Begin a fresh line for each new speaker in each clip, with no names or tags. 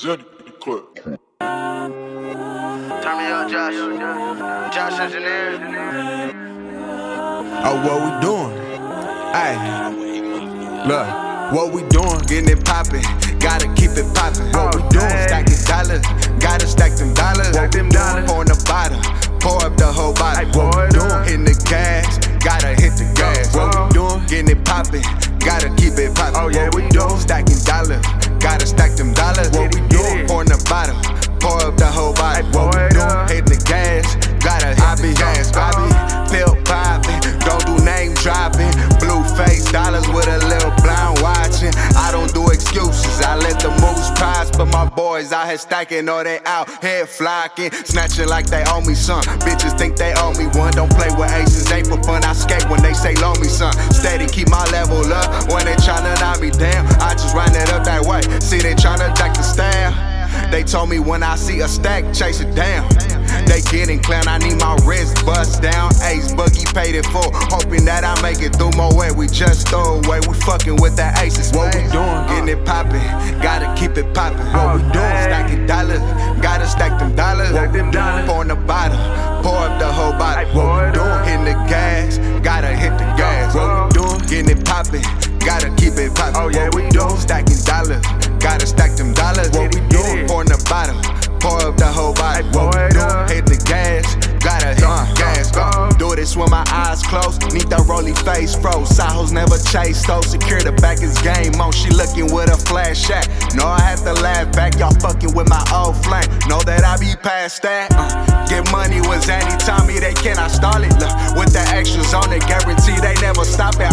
Zeddy Club.
Turn me up, Josh. Josh Engineer.
Oh, what we doing? Hey, look, what we doing? Getting it poppin', gotta keep it poppin'. What we doing? Stacking dollars, gotta stack them dollars. What
them dollars.
Pour the bottle, pour up the whole bottle. What we doing? Hitting the gas, gotta hit the gas. What we uh-huh. doing? Getting it poppin', gotta keep it poppin'.
Oh, yeah,
gotta stack them dollars. What we
it, get
doing? Pour in the bottle, pour up the whole bottle. What we
it
doing? Hitting the gas, gotta hit the gas. I be pill poppin', don't do name dropping. Blue face dollars with a little blind watching. I don't do excuses, I let the moves prosper. My boys out here stacking, or they out here flocking. Snatching like they owe me some. Bitches think they owe me one. Don't play with aces, ain't for fun. I skate they tryna jack the stab. They told me when I see a stack, chase it down. They getting clown, I need my wrist bust down. Ace buggy paid it full, hoping that I make it through my way. We just throw away, we fucking with the aces. What we doing? Getting uh? it poppin', gotta keep it poppin'. What we uh, doing? Stacking dollars, gotta stack them dollars.
Stack them dollars.
With my eyes closed. Need the rolly face froze. Sahos never chase though. Secure the back is game on. She looking with a flash at. No, I had to laugh back. Y'all fucking with my old flame. Know that I be past that. Uh, get money was anytime Tommy, They cannot stall it. Look, with the extras on it, guarantee they never stop it.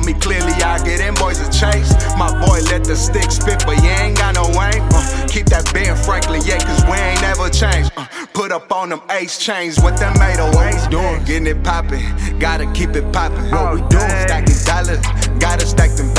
On me, clearly I get in boys a chase. My boy let the stick spit, but you ain't got no aim. Uh, keep that Ben Franklin, yeah, cause we ain't never changed. Uh, put up on them ace chains, what them made of ways doing? Getting it poppin', gotta keep it poppin'. What we doing? Stacking dollars, gotta stack them